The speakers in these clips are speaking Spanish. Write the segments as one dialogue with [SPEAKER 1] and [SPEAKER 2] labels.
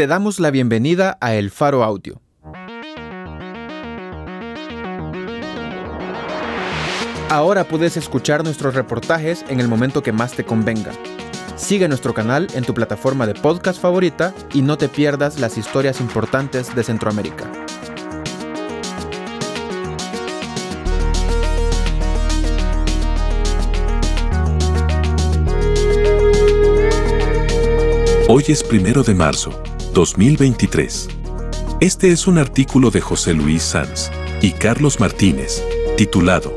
[SPEAKER 1] Te damos la bienvenida a El Faro Audio. Ahora puedes escuchar nuestros reportajes en el momento que más te convenga. Sigue nuestro canal en tu plataforma de podcast favorita y no te pierdas las historias importantes de Centroamérica.
[SPEAKER 2] Hoy es primero de marzo, 2023. Este es un artículo de José Luis Sanz y Carlos Martínez, titulado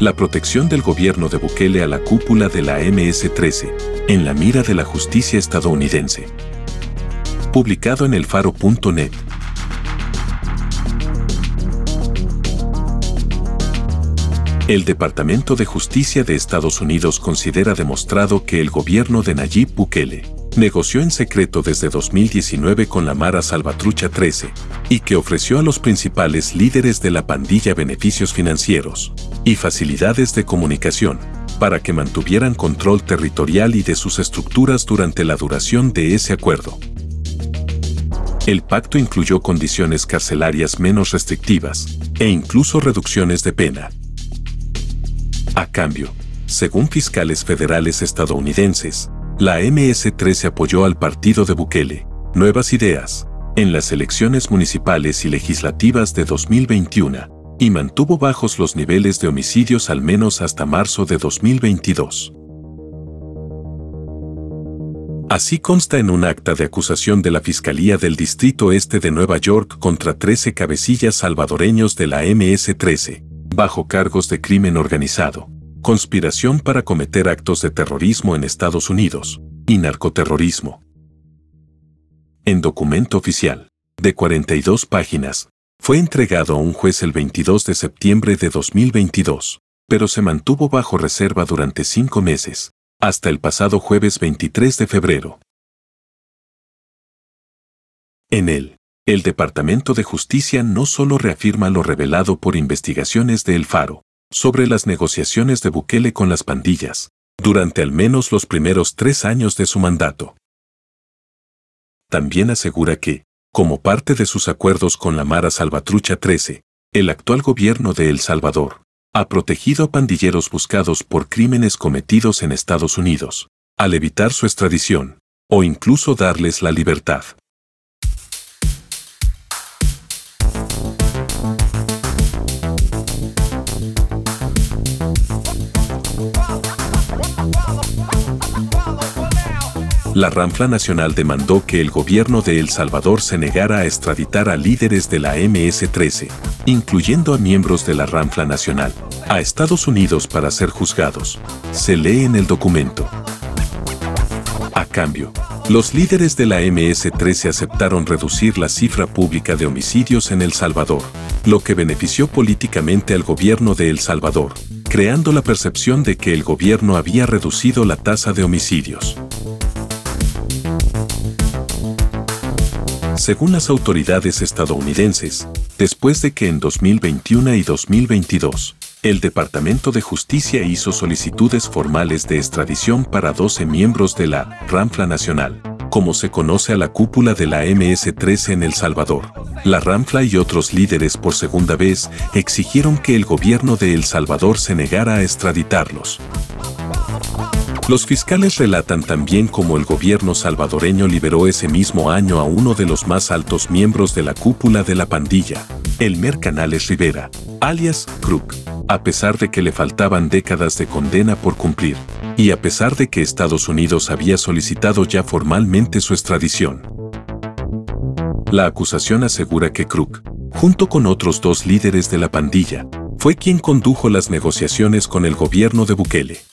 [SPEAKER 2] La protección del gobierno de Bukele a la cúpula de la MS-13, en la mira de la justicia estadounidense. Publicado en elfaro.net. El Departamento de Justicia de Estados Unidos considera demostrado que el gobierno de Nayib Bukele negoció en secreto desde 2019 con la Mara Salvatrucha 13 y que ofreció a los principales líderes de la pandilla beneficios financieros y facilidades de comunicación para que mantuvieran control territorial y de sus estructuras durante la duración de ese acuerdo. El pacto incluyó condiciones carcelarias menos restrictivas e incluso reducciones de pena. A cambio, según fiscales federales estadounidenses, la MS-13 apoyó al partido de Bukele, Nuevas Ideas, en las elecciones municipales y legislativas de 2021 y mantuvo bajos los niveles de homicidios al menos hasta marzo de 2022. Así consta en un acta de acusación de la Fiscalía del Distrito Este de Nueva York contra 13 cabecillas salvadoreños de la MS-13, bajo cargos de crimen organizado, conspiración para cometer actos de terrorismo en Estados Unidos y narcoterrorismo. En documento oficial, de 42 páginas, fue entregado a un juez el 22 de septiembre de 2022, pero se mantuvo bajo reserva durante cinco meses, hasta el pasado jueves 23 de febrero. En él, el Departamento de Justicia no solo reafirma lo revelado por investigaciones de El Faro sobre las negociaciones de Bukele con las pandillas, durante al menos los primeros tres años de su mandato. También asegura que, como parte de sus acuerdos con la Mara Salvatrucha 13, el actual gobierno de El Salvador ha protegido a pandilleros buscados por crímenes cometidos en Estados Unidos, al evitar su extradición, o incluso darles la libertad. La Ramfla Nacional demandó que el gobierno de El Salvador se negara a extraditar a líderes de la MS-13, incluyendo a miembros de la Ramfla Nacional, a Estados Unidos para ser juzgados. Se lee en el documento. A cambio, los líderes de la MS-13 aceptaron reducir la cifra pública de homicidios en El Salvador, lo que benefició políticamente al gobierno de El Salvador, creando la percepción de que el gobierno había reducido la tasa de homicidios. Según las autoridades estadounidenses, después de que en 2021 y 2022, el Departamento de Justicia hizo solicitudes formales de extradición para 12 miembros de la Ramfla Nacional, como se conoce a la cúpula de la MS-13 en El Salvador. La Ramfla y otros líderes por segunda vez exigieron que el gobierno de El Salvador se negara a extraditarlos. Los fiscales relatan también cómo el gobierno salvadoreño liberó ese mismo año a uno de los más altos miembros de la cúpula de la pandilla, Elmer Canales Rivera, alias Crook, a pesar de que le faltaban décadas de condena por cumplir, y a pesar de que Estados Unidos había solicitado ya formalmente su extradición. La acusación asegura que Crook, junto con otros dos líderes de la pandilla, fue quien condujo las negociaciones con el gobierno de Bukele.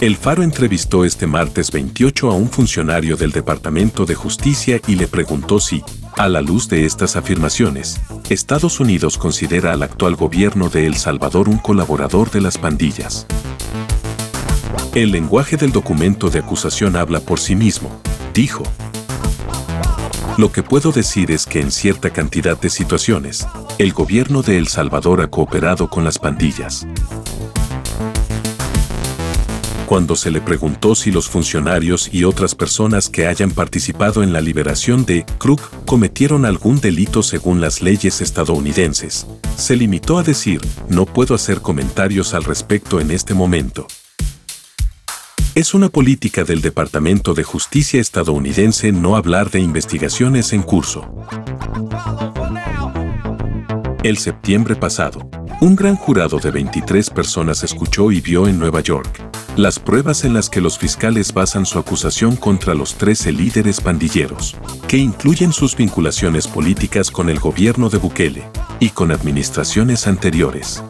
[SPEAKER 2] El Faro entrevistó este martes 28 a un funcionario del Departamento de Justicia y le preguntó si, a la luz de estas afirmaciones, Estados Unidos considera al actual gobierno de El Salvador un colaborador de las pandillas. El lenguaje del documento de acusación habla por sí mismo, dijo. Lo que puedo decir es que en cierta cantidad de situaciones, el gobierno de El Salvador ha cooperado con las pandillas. Cuando se le preguntó si los funcionarios y otras personas que hayan participado en la liberación de Krug cometieron algún delito según las leyes estadounidenses, se limitó a decir, no puedo hacer comentarios al respecto en este momento. Es una política del Departamento de Justicia estadounidense no hablar de investigaciones en curso. El septiembre pasado, un gran jurado de 23 personas escuchó y vio en Nueva York las pruebas en las que los fiscales basan su acusación contra los 13 líderes pandilleros, que incluyen sus vinculaciones políticas con el gobierno de Bukele y con administraciones anteriores.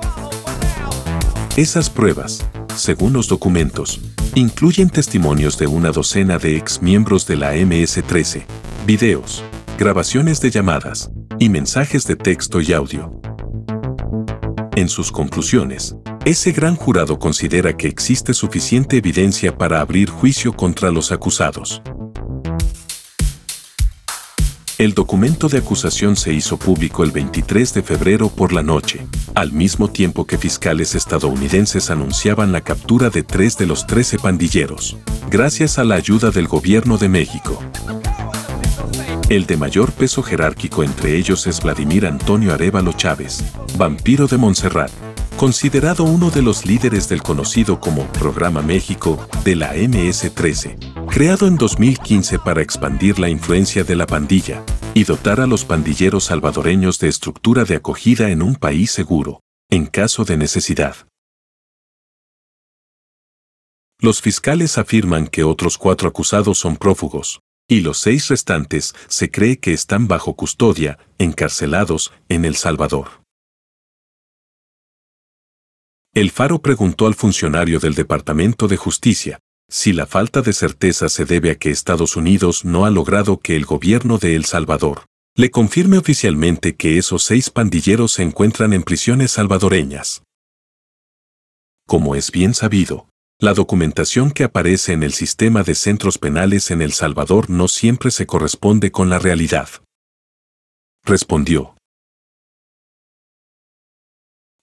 [SPEAKER 2] Esas pruebas, según los documentos, incluyen testimonios de una docena de ex miembros de la MS-13, videos, grabaciones de llamadas y mensajes de texto y audio. En sus conclusiones, ese gran jurado considera que existe suficiente evidencia para abrir juicio contra los acusados. El documento de acusación se hizo público el 23 de febrero por la noche, al mismo tiempo que fiscales estadounidenses anunciaban la captura de tres de los 13 pandilleros, gracias a la ayuda del gobierno de México. El de mayor peso jerárquico entre ellos es Vladimir Antonio Arevalo Chávez, vampiro de Montserrat, considerado uno de los líderes del conocido como Programa México de la MS-13, creado en 2015 para expandir la influencia de la pandilla y dotar a los pandilleros salvadoreños de estructura de acogida en un país seguro, en caso de necesidad. Los fiscales afirman que otros cuatro acusados son prófugos, y los seis restantes se cree que están bajo custodia, encarcelados en El Salvador. El Faro preguntó al funcionario del Departamento de Justicia si la falta de certeza se debe a que Estados Unidos no ha logrado que el gobierno de El Salvador le confirme oficialmente que esos seis pandilleros se encuentran en prisiones salvadoreñas. Como es bien sabido, la documentación que aparece en el sistema de centros penales en El Salvador no siempre se corresponde con la realidad. Respondió.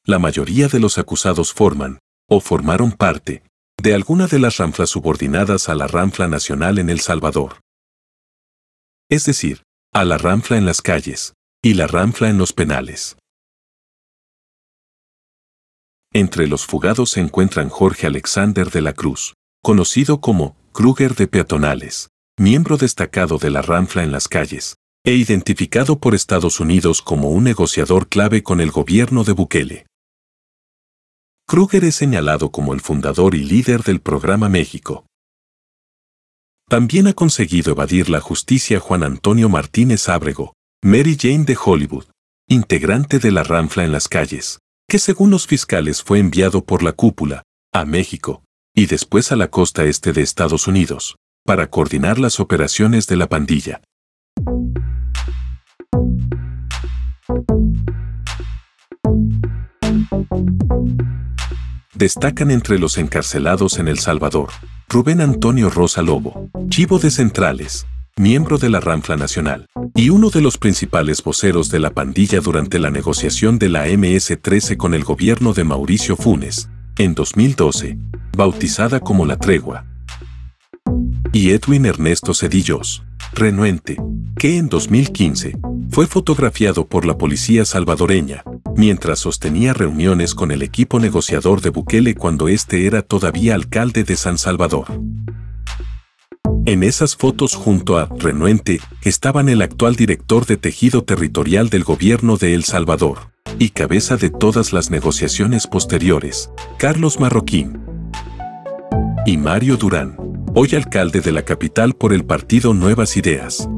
[SPEAKER 2] La mayoría de los acusados forman, o formaron parte, de alguna de las ranflas subordinadas a la ranfla nacional en El Salvador. Es decir, a la ranfla en las calles, y la ranfla en los penales. Entre los fugados se encuentran Jorge Alexander de la Cruz, conocido como Kruger de Peatonales, miembro destacado de la Ranfla en las calles, e identificado por Estados Unidos como un negociador clave con el gobierno de Bukele. Kruger es señalado como el fundador y líder del programa México. También ha conseguido evadir la justicia Juan Antonio Martínez Ábrego, Mary Jane de Hollywood, integrante de la Ranfla en las calles, que según los fiscales fue enviado por la cúpula a México y después a la costa este de Estados Unidos, para coordinar las operaciones de la pandilla. Destacan entre los encarcelados en El Salvador, Rubén Antonio Rosa Lobo, chivo de Centrales, miembro de la Ranfla Nacional, y uno de los principales voceros de la pandilla durante la negociación de la MS-13 con el gobierno de Mauricio Funes, en 2012, bautizada como La Tregua. Y Edwin Ernesto Cedillos, renuente, que en 2015 fue fotografiado por la policía salvadoreña, mientras sostenía reuniones con el equipo negociador de Bukele cuando este era todavía alcalde de San Salvador. En esas fotos junto a Renuente estaban el actual director de tejido territorial del gobierno de El Salvador y cabeza de todas las negociaciones posteriores, Carlos Marroquín. Y Mario Durán, hoy alcalde de la capital por el partido Nuevas Ideas.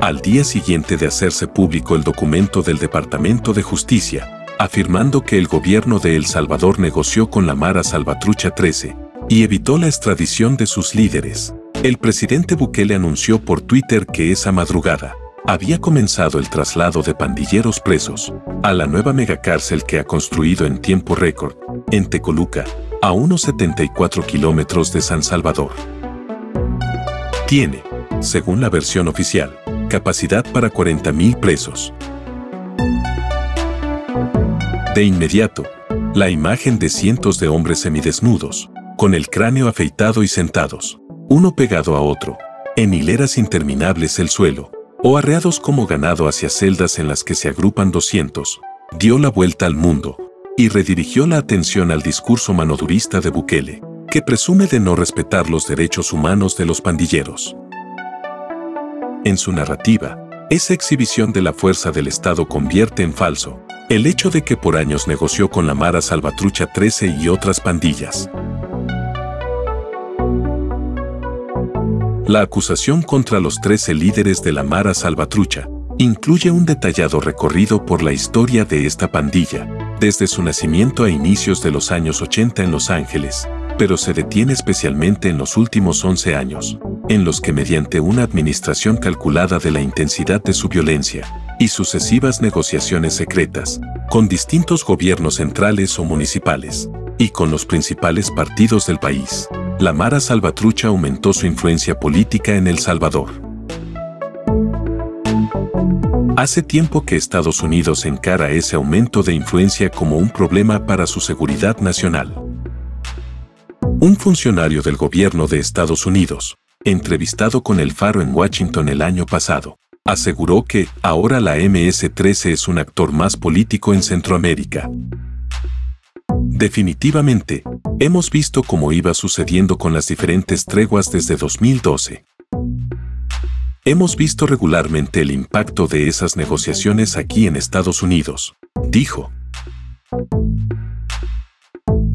[SPEAKER 2] Al día siguiente de hacerse público el documento del Departamento de Justicia, afirmando que el gobierno de El Salvador negoció con la Mara Salvatrucha 13, y evitó la extradición de sus líderes. El presidente Bukele anunció por Twitter que esa madrugada había comenzado el traslado de pandilleros presos a la nueva megacárcel que ha construido en tiempo récord, en Tecoluca, a unos 74 kilómetros de San Salvador. Tiene, según la versión oficial, capacidad para 40.000 presos. De inmediato, La imagen de cientos de hombres semidesnudos, con el cráneo afeitado y sentados, uno pegado a otro, en hileras interminables el suelo, o arreados como ganado hacia celdas en las que se agrupan 200, dio la vuelta al mundo y redirigió la atención al discurso manodurista de Bukele, que presume de no respetar los derechos humanos de los pandilleros. En su narrativa, esa exhibición de la fuerza del Estado convierte en falso el hecho de que por años negoció con la Mara Salvatrucha 13 y otras pandillas. La acusación contra los 13 líderes de la Mara Salvatrucha incluye un detallado recorrido por la historia de esta pandilla, desde su nacimiento a inicios de los años 80 en Los Ángeles, pero se detiene especialmente en los últimos 11 años, en los que mediante una administración calculada de la intensidad de su violencia y sucesivas negociaciones secretas, con distintos gobiernos centrales o municipales, y con los principales partidos del país, la Mara Salvatrucha aumentó su influencia política en El Salvador. Hace tiempo que Estados Unidos encara ese aumento de influencia como un problema para su seguridad nacional. Un funcionario del gobierno de Estados Unidos, entrevistado con el Faro en Washington el año pasado, aseguró que ahora la MS-13 es un actor más político en Centroamérica. Definitivamente, hemos visto cómo iba sucediendo con las diferentes treguas desde 2012. Hemos visto regularmente el impacto de esas negociaciones aquí en Estados Unidos, dijo.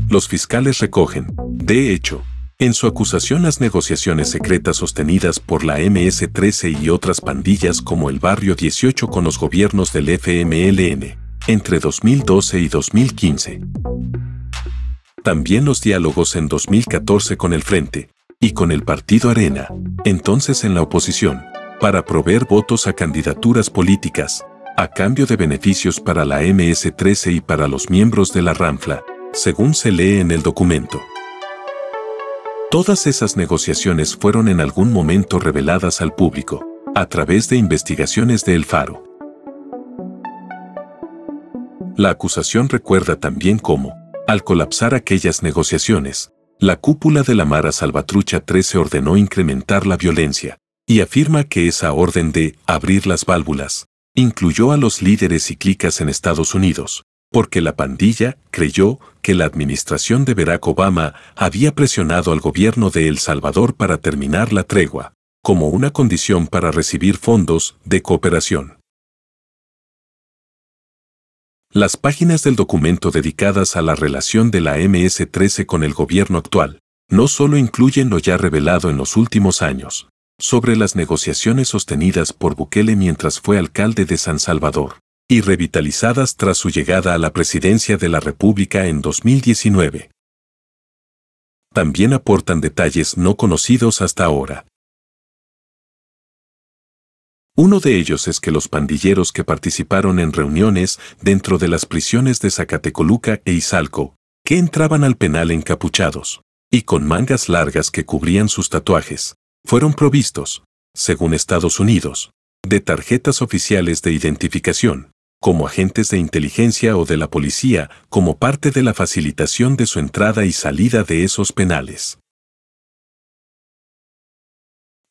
[SPEAKER 2] Los fiscales recogen, de hecho, en su acusación las negociaciones secretas sostenidas por la MS-13 y otras pandillas como el Barrio 18 con los gobiernos del FMLN, entre 2012 y 2015. También los diálogos en 2014 con el Frente y con el Partido Arena, entonces en la oposición, para proveer votos a candidaturas políticas, a cambio de beneficios para la MS-13 y para los miembros de la RANFLA, según se lee en el documento. Todas esas negociaciones fueron en algún momento reveladas al público, a través de investigaciones de El Faro. La acusación recuerda también cómo, al colapsar aquellas negociaciones, la cúpula de la Mara Salvatrucha 13 ordenó incrementar la violencia, y afirma que esa orden de abrir las válvulas incluyó a los líderes y en Estados Unidos, porque la pandilla creyó que la administración de Barack Obama había presionado al gobierno de El Salvador para terminar la tregua, como una condición para recibir fondos de cooperación. Las páginas del documento dedicadas a la relación de la MS-13 con el gobierno actual no solo incluyen lo ya revelado en los últimos años, sobre las negociaciones sostenidas por Bukele mientras fue alcalde de San Salvador, y revitalizadas tras su llegada a la presidencia de la República en 2019. También aportan detalles no conocidos hasta ahora. Uno de ellos es que los pandilleros que participaron en reuniones dentro de las prisiones de Zacatecoluca e Izalco, que entraban al penal encapuchados, y con mangas largas que cubrían sus tatuajes, fueron provistos, según Estados Unidos, de tarjetas oficiales de identificación, como agentes de inteligencia o de la policía, como parte de la facilitación de su entrada y salida de esos penales.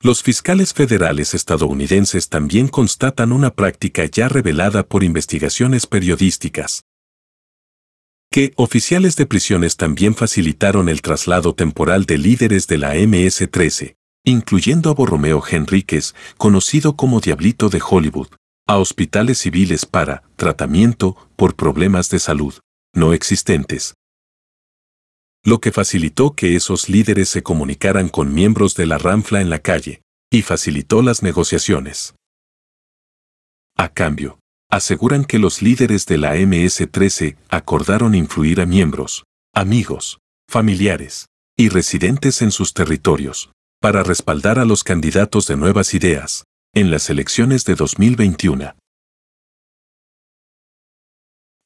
[SPEAKER 2] Los fiscales federales estadounidenses también constatan una práctica ya revelada por investigaciones periodísticas, que oficiales de prisiones también facilitaron el traslado temporal de líderes de la MS-13, incluyendo a Borromeo Henríquez, conocido como Diablito de Hollywood, a hospitales civiles para tratamiento por problemas de salud no existentes. Lo que facilitó que esos líderes se comunicaran con miembros de la Ramfla en la calle, y facilitó las negociaciones. A cambio, aseguran que los líderes de la MS-13 acordaron influir a miembros, amigos, familiares y residentes en sus territorios para respaldar a los candidatos de nuevas ideas en las elecciones de 2021.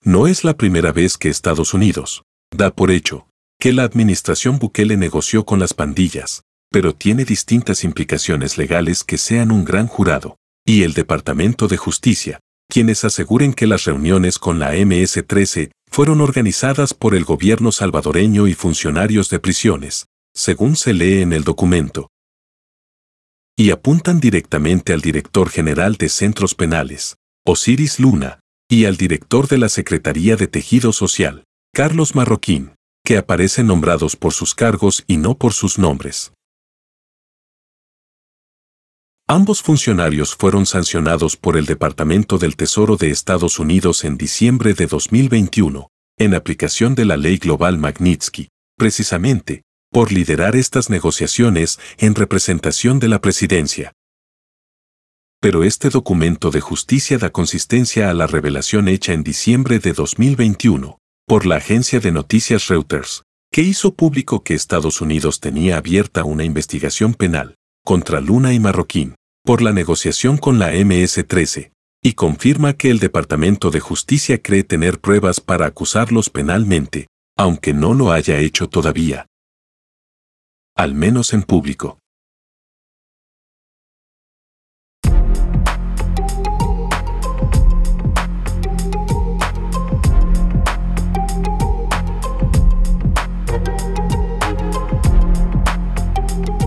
[SPEAKER 2] No es la primera vez que Estados Unidos da por hecho que la administración Bukele negoció con las pandillas, pero tiene distintas implicaciones legales que sean un gran jurado y el Departamento de Justicia quienes aseguren que las reuniones con la MS-13 fueron organizadas por el gobierno salvadoreño y funcionarios de prisiones, según se lee en el documento. Y apuntan directamente al director general de centros penales, Osiris Luna, y al director de la Secretaría de Tejido Social, Carlos Marroquín, que aparecen nombrados por sus cargos y no por sus nombres. Ambos funcionarios fueron sancionados por el Departamento del Tesoro de Estados Unidos en diciembre de 2021, en aplicación de la ley global Magnitsky, precisamente, por liderar estas negociaciones en representación de la presidencia. Pero este documento de justicia da consistencia a la revelación hecha en diciembre de 2021 por la agencia de noticias Reuters, que hizo público que Estados Unidos tenía abierta una investigación penal contra Luna y Marroquín por la negociación con la MS-13, y confirma que el Departamento de Justicia cree tener pruebas para acusarlos penalmente, aunque no lo haya hecho todavía. Al menos en público.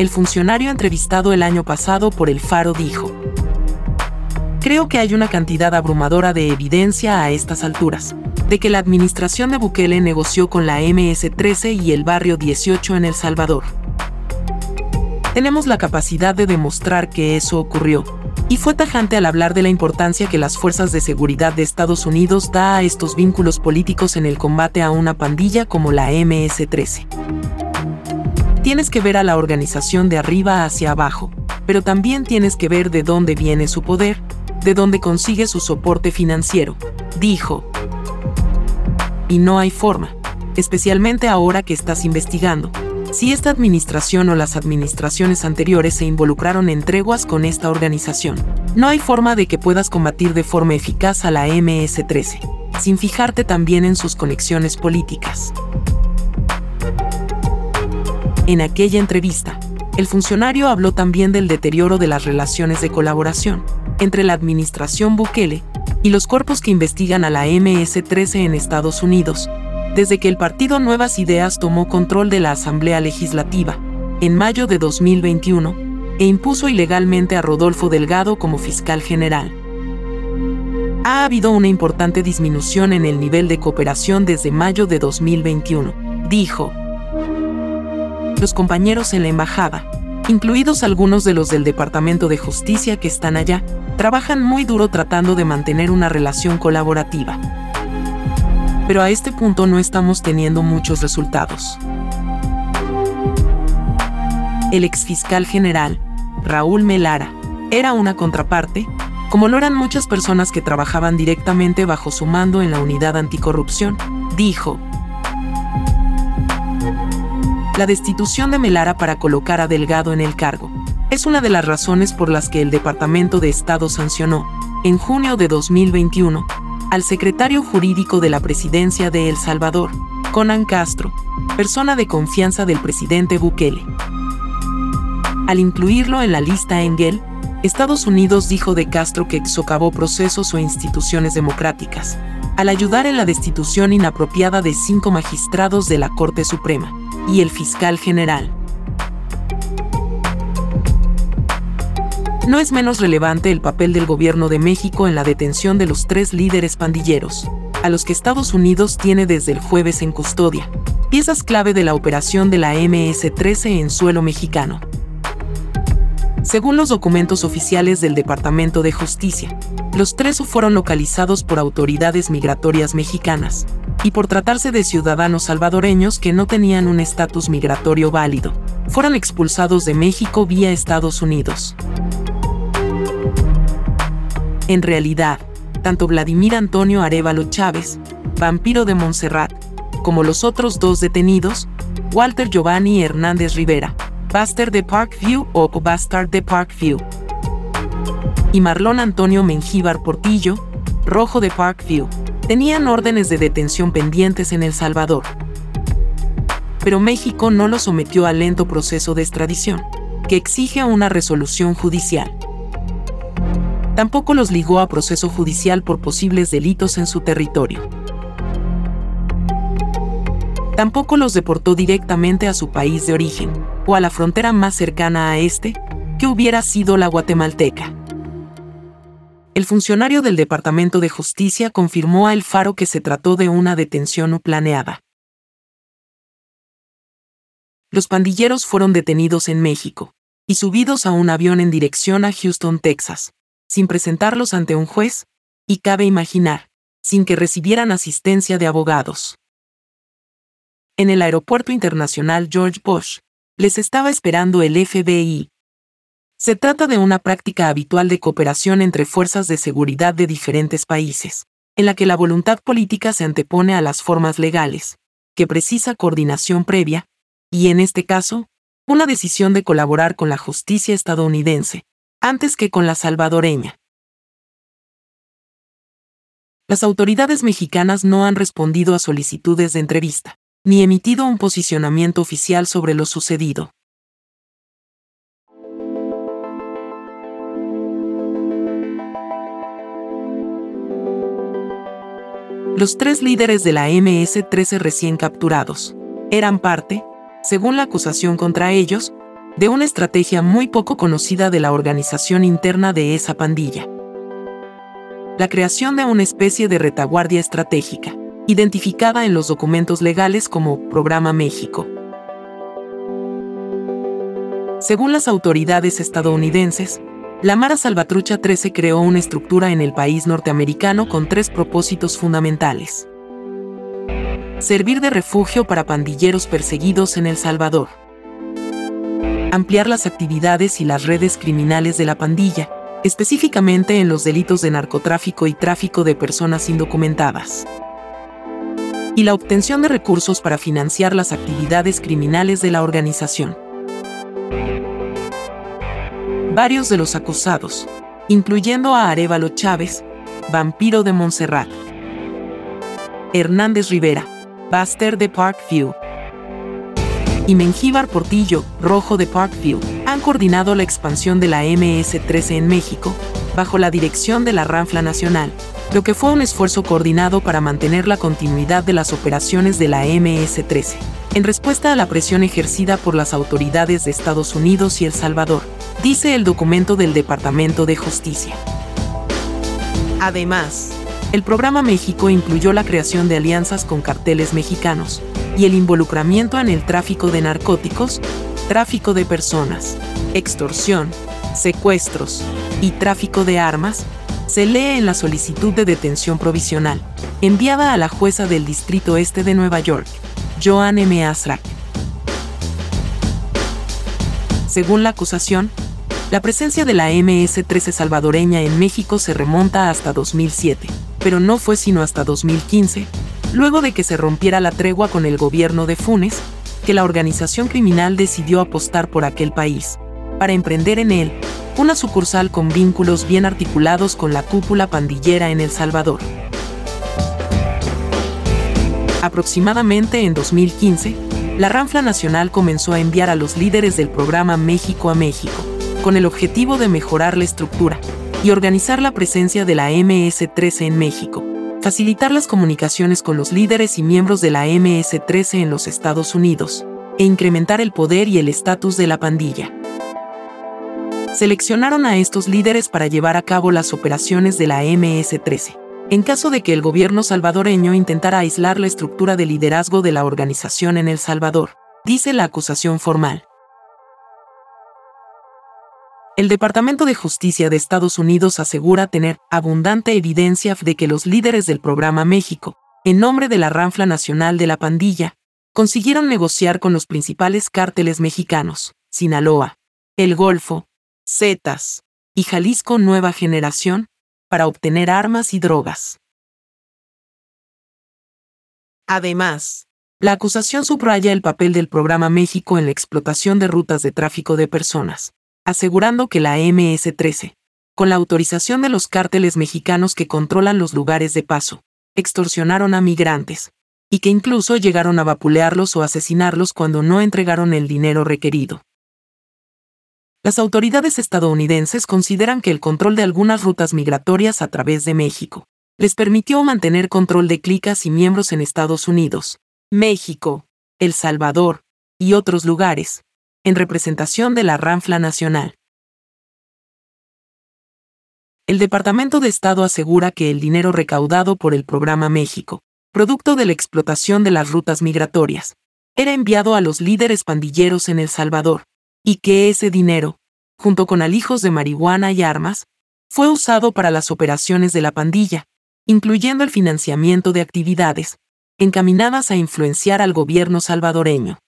[SPEAKER 3] El funcionario entrevistado el año pasado por El Faro dijo, Creo que hay una cantidad abrumadora de evidencia a estas alturas, de que la administración de Bukele negoció con la MS-13 y el barrio 18 en El Salvador. Tenemos la capacidad de demostrar que eso ocurrió, y fue tajante al hablar de la importancia que las fuerzas de seguridad de Estados Unidos da a estos vínculos políticos en el combate a una pandilla como la MS-13 tienes que ver a la organización de arriba hacia abajo, pero también tienes que ver de dónde viene su poder, de dónde consigue su soporte financiero, dijo. Y no hay forma, especialmente ahora que estás investigando, si esta administración o las administraciones anteriores se involucraron en treguas con esta organización. No hay forma de que puedas combatir de forma eficaz a la MS-13, sin fijarte también en sus conexiones políticas. En aquella entrevista, el funcionario habló también del deterioro de las relaciones de colaboración entre la administración Bukele y los cuerpos que investigan a la MS-13 en Estados Unidos, desde que el partido Nuevas Ideas tomó control de la Asamblea Legislativa, en mayo de 2021, e impuso ilegalmente a Rodolfo Delgado como fiscal general. Ha habido una importante disminución en el nivel de cooperación desde mayo de 2021, dijo compañeros en la embajada, incluidos algunos de los del Departamento de Justicia que están allá, trabajan muy duro tratando de mantener una relación colaborativa. Pero a este punto no estamos teniendo muchos resultados. El exfiscal general, Raúl Melara, era una contraparte, como lo eran muchas personas que trabajaban directamente bajo su mando en la unidad anticorrupción, dijo, la destitución de Melara para colocar a Delgado en el cargo. Es una de las razones por las que el Departamento de Estado sancionó, en junio de 2021, al secretario jurídico de la presidencia de El Salvador, Conan Castro, persona de confianza del presidente Bukele. Al incluirlo en la lista Engel, Estados Unidos dijo de Castro que socavó procesos o instituciones democráticas, al ayudar en la destitución inapropiada de cinco magistrados de la Corte Suprema y el fiscal general. No es menos relevante el papel del gobierno de México en la detención de los tres líderes pandilleros, a los que Estados Unidos tiene desde el jueves en custodia, piezas clave de la operación de la MS-13 en suelo mexicano. Según los documentos oficiales del Departamento de Justicia, los tres fueron localizados por autoridades migratorias mexicanas, y por tratarse de ciudadanos salvadoreños que no tenían un estatus migratorio válido, fueron expulsados de México vía Estados Unidos. En realidad, tanto Vladimir Antonio Arevalo Chávez, vampiro de Montserrat, como los otros dos detenidos, Walter Giovanni Hernández Rivera, Buster de Parkview o Bastard de Parkview, y Marlon Antonio Mengíbar Portillo, Rojo de Parkview, tenían órdenes de detención pendientes en El Salvador. Pero México no lo sometió al lento proceso de extradición, que exige una resolución judicial. tampoco los ligó a proceso judicial por posibles delitos en su territorio. Tampoco los deportó directamente a su país de origen, o a la frontera más cercana a este, que hubiera sido la guatemalteca. El funcionario del Departamento de Justicia confirmó a El Faro que se trató de una detención no planeada. Los pandilleros fueron detenidos en México y subidos a un avión en dirección a Houston, Texas, sin presentarlos ante un juez, y cabe imaginar, sin que recibieran asistencia de abogados. En el Aeropuerto Internacional George Bush, les estaba esperando el FBI. Se trata de una práctica habitual de cooperación entre fuerzas de seguridad de diferentes países, en la que la voluntad política se antepone a las formas legales, que precisa coordinación previa, y en este caso, una decisión de colaborar con la justicia estadounidense, antes que con la salvadoreña. Las autoridades mexicanas no han respondido a solicitudes de entrevista ni emitido un posicionamiento oficial sobre lo sucedido. Los tres líderes de la MS-13 recién capturados eran parte, según la acusación contra ellos, de una estrategia muy poco conocida de la organización interna de esa pandilla. La creación de una especie de retaguardia estratégica identificada en los documentos legales como Programa México. Según las autoridades estadounidenses, la Mara Salvatrucha 13 creó una estructura en el país norteamericano con tres propósitos fundamentales. Servir de refugio para pandilleros perseguidos en El Salvador. Ampliar las actividades y las redes criminales de la pandilla, específicamente en los delitos de narcotráfico y tráfico de personas indocumentadas y la obtención de recursos para financiar las actividades criminales de la organización. Varios de los acusados, incluyendo a Arevalo Chávez, vampiro de Montserrat, Hernández Rivera, Buster de Parkview, y Mengíbar Portillo, Rojo de Parkview, han coordinado la expansión de la MS-13 en México, bajo la dirección de la Ranfla Nacional, lo que fue un esfuerzo coordinado para mantener la continuidad de las operaciones de la MS-13, en respuesta a la presión ejercida por las autoridades de Estados Unidos y El Salvador, dice el documento del Departamento de Justicia. Además, el programa México incluyó la creación de alianzas con carteles mexicanos y el involucramiento en el tráfico de narcóticos, tráfico de personas, extorsión, secuestros y tráfico de armas, se lee en la solicitud de detención provisional, enviada a la jueza del Distrito Este de Nueva York, Joan M. Asrak. Según la acusación, la presencia de la MS-13 salvadoreña en México se remonta hasta 2007, pero no fue sino hasta 2015, luego de que se rompiera la tregua con el gobierno de Funes, que la organización criminal decidió apostar por aquel país, para emprender en él una sucursal con vínculos bien articulados con la cúpula pandillera en El Salvador. Aproximadamente en 2015, la Ranfla Nacional comenzó a enviar a los líderes del programa México a México, con el objetivo de mejorar la estructura y organizar la presencia de la MS-13 en México, facilitar las comunicaciones con los líderes y miembros de la MS-13 en los Estados Unidos, e incrementar el poder y el estatus de la pandilla seleccionaron a estos líderes para llevar a cabo las operaciones de la MS-13. En caso de que el gobierno salvadoreño intentara aislar la estructura de liderazgo de la organización en El Salvador, dice la acusación formal. El Departamento de Justicia de Estados Unidos asegura tener abundante evidencia de que los líderes del programa México, en nombre de la Ranfla Nacional de la Pandilla, consiguieron negociar con los principales cárteles mexicanos, Sinaloa, El Golfo, Zetas y Jalisco Nueva Generación para obtener armas y drogas. Además, la acusación subraya el papel del programa México en la explotación de rutas de tráfico de personas, asegurando que la MS-13, con la autorización de los cárteles mexicanos que controlan los lugares de paso, extorsionaron a migrantes, y que incluso llegaron a vapulearlos o asesinarlos cuando no entregaron el dinero requerido. Las autoridades estadounidenses consideran que el control de algunas rutas migratorias a través de México les permitió mantener control de clicas y miembros en Estados Unidos, México, El Salvador y otros lugares, en representación de la Ranfla Nacional. El Departamento de Estado asegura que el dinero recaudado por el Programa México, producto de la explotación de las rutas migratorias, era enviado a los líderes pandilleros en El Salvador, y que ese dinero, junto con alijos de marihuana y armas, fue usado para las operaciones de la pandilla, incluyendo el financiamiento de actividades encaminadas a influenciar al gobierno salvadoreño.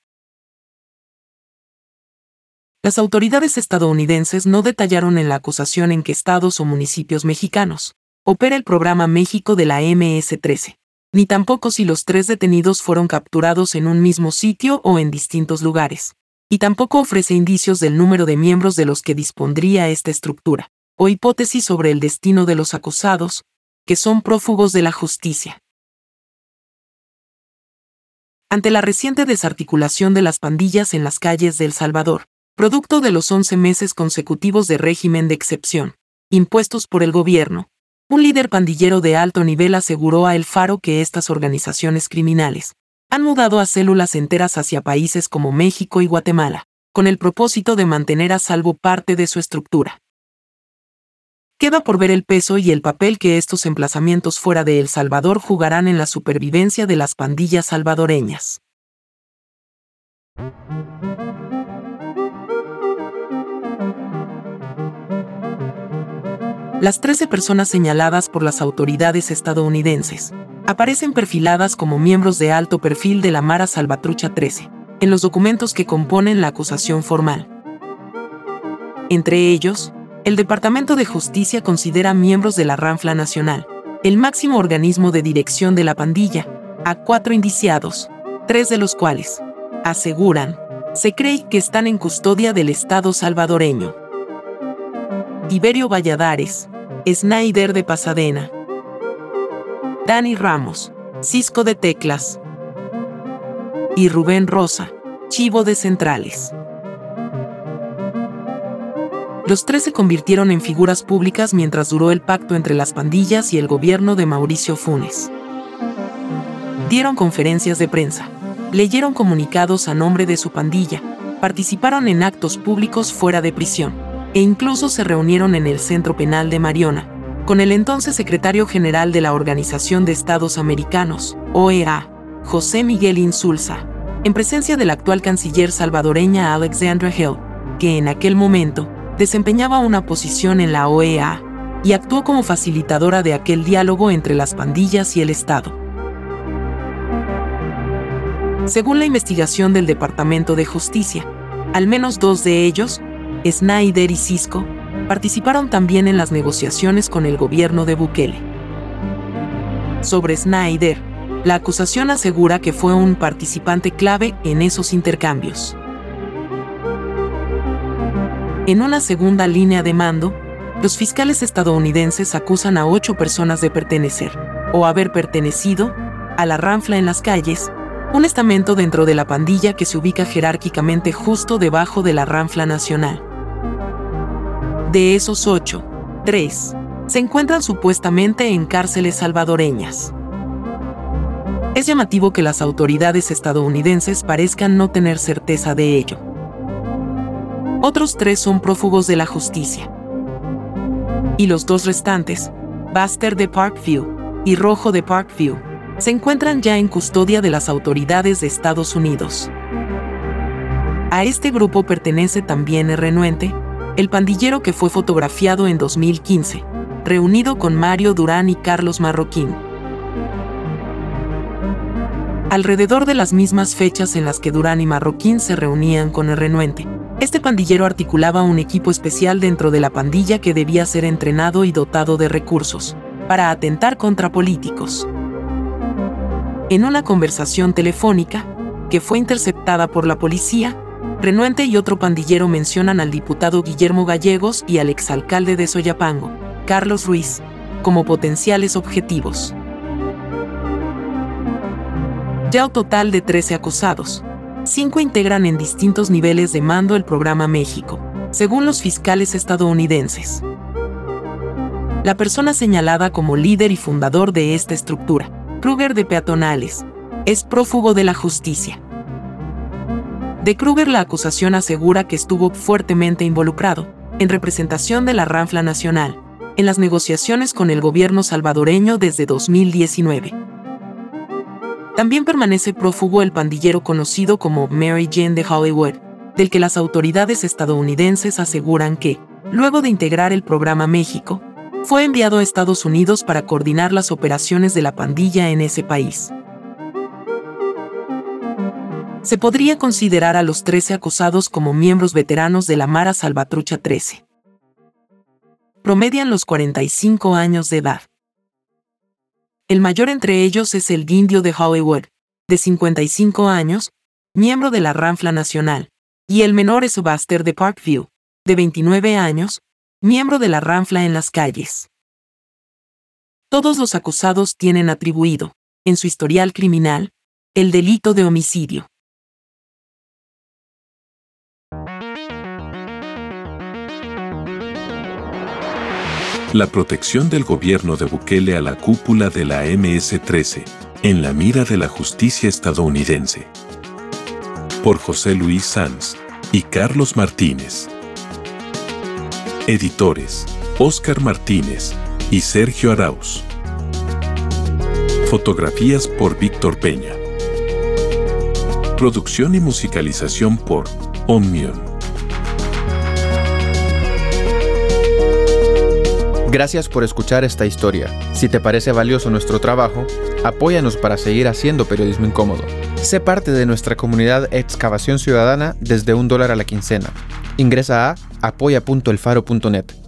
[SPEAKER 3] Las autoridades estadounidenses no detallaron en la acusación en qué estados o municipios mexicanos opera el programa México de la MS-13, ni tampoco si los tres detenidos fueron capturados en un mismo sitio o en distintos lugares, y tampoco ofrece indicios del número de miembros de los que dispondría esta estructura, o hipótesis sobre el destino de los acusados, que son prófugos de la justicia. Ante la reciente desarticulación de las pandillas en las calles de El Salvador, producto de los 11 meses consecutivos de régimen de excepción, impuestos por el gobierno, un líder pandillero de alto nivel aseguró a El Faro que estas organizaciones criminales han mudado a células enteras hacia países como México y Guatemala, con el propósito de mantener a salvo parte de su estructura. Queda por ver el peso y el papel que estos emplazamientos fuera de El Salvador jugarán en la supervivencia de las pandillas salvadoreñas. Las 13 personas señaladas por las autoridades estadounidenses aparecen perfiladas como miembros de alto perfil de la Mara Salvatrucha 13 en los documentos que componen la acusación formal. Entre ellos, el Departamento de Justicia considera miembros de la Ranfla Nacional, el máximo organismo de dirección de la pandilla, a cuatro indiciados, tres de los cuales, aseguran, se cree que están en custodia del Estado salvadoreño. Tiberio Valladares, Snyder de Pasadena, Dani Ramos, Cisco de Teclas y Rubén Rosa, Chivo de Centrales. Los tres se convirtieron en figuras públicas mientras duró el pacto entre las pandillas y el gobierno de Mauricio Funes. Dieron conferencias de prensa, leyeron comunicados a nombre de su pandilla, participaron en actos públicos fuera de prisión e incluso se reunieron en el Centro Penal de Mariona, con el entonces secretario general de la Organización de Estados Americanos, OEA, José Miguel Insulza, en presencia de la actual canciller salvadoreña Alexandra Hill, que en aquel momento desempeñaba una posición en la OEA y actuó como facilitadora de aquel diálogo entre las pandillas y el Estado. Según la investigación del Departamento de Justicia, al menos dos de ellos Snyder y Cisco participaron también en las negociaciones con el gobierno de Bukele. Sobre Snyder, la acusación asegura que fue un participante clave en esos intercambios. En una segunda línea de mando, los fiscales estadounidenses acusan a ocho personas de pertenecer, o haber pertenecido, a la ranfla en las calles, un estamento dentro de la pandilla que se ubica jerárquicamente justo debajo de la ranfla nacional. De esos ocho, tres se encuentran supuestamente en cárceles salvadoreñas. Es llamativo que las autoridades estadounidenses parezcan no tener certeza de ello. Otros tres son prófugos de la justicia. Y los dos restantes, Buster de Parkview y Rojo de Parkview, se encuentran ya en custodia de las autoridades de Estados Unidos. A este grupo pertenece también el renuente, el pandillero que fue fotografiado en 2015, reunido con Mario Durán y Carlos Marroquín. Alrededor de las mismas fechas en las que Durán y Marroquín se reunían con el renuente, este pandillero articulaba un equipo especial dentro de la pandilla que debía ser entrenado y dotado de recursos, para atentar contra políticos. En una conversación telefónica, que fue interceptada por la policía, Renuente y otro pandillero mencionan al diputado Guillermo Gallegos y al exalcalde de Soyapango, Carlos Ruiz, como potenciales objetivos. Ya un total de 13 acusados. Cinco integran en distintos niveles de mando el programa México, según los fiscales estadounidenses. La persona señalada como líder y fundador de esta estructura, Kruger de Peatonales, es prófugo de la justicia. De Kruger la acusación asegura que estuvo fuertemente involucrado, en representación de la Ranfla Nacional, en las negociaciones con el gobierno salvadoreño desde 2019. También permanece prófugo el pandillero conocido como Mary Jane de Hollywood, del que las autoridades estadounidenses aseguran que, luego de integrar el programa México, fue enviado a Estados Unidos para coordinar las operaciones de la pandilla en ese país. Se podría considerar a los 13 acusados como miembros veteranos de la Mara Salvatrucha 13 promedian los 45 años de edad. El mayor entre ellos es el indio de Hollywood, de 55 años, miembro de la Ranfla Nacional, y el menor es Buster de Parkview, de 29 años, miembro de la Ranfla en las calles. Todos los acusados tienen atribuido, en su historial criminal, el delito de homicidio.
[SPEAKER 2] La protección del gobierno de Bukele a la cúpula de la MS-13, en la mira de la justicia estadounidense. Por José Luis Sanz y Carlos Martínez. Editores, Óscar Martínez y Sergio Arauz. Fotografías por Víctor Peña. Producción y musicalización por Omnium.
[SPEAKER 1] Gracias por escuchar esta historia. Si te parece valioso nuestro trabajo, apóyanos para seguir haciendo periodismo incómodo. Sé parte de nuestra comunidad Excavación Ciudadana desde un dólar a la quincena. Ingresa a apoya.elfaro.net.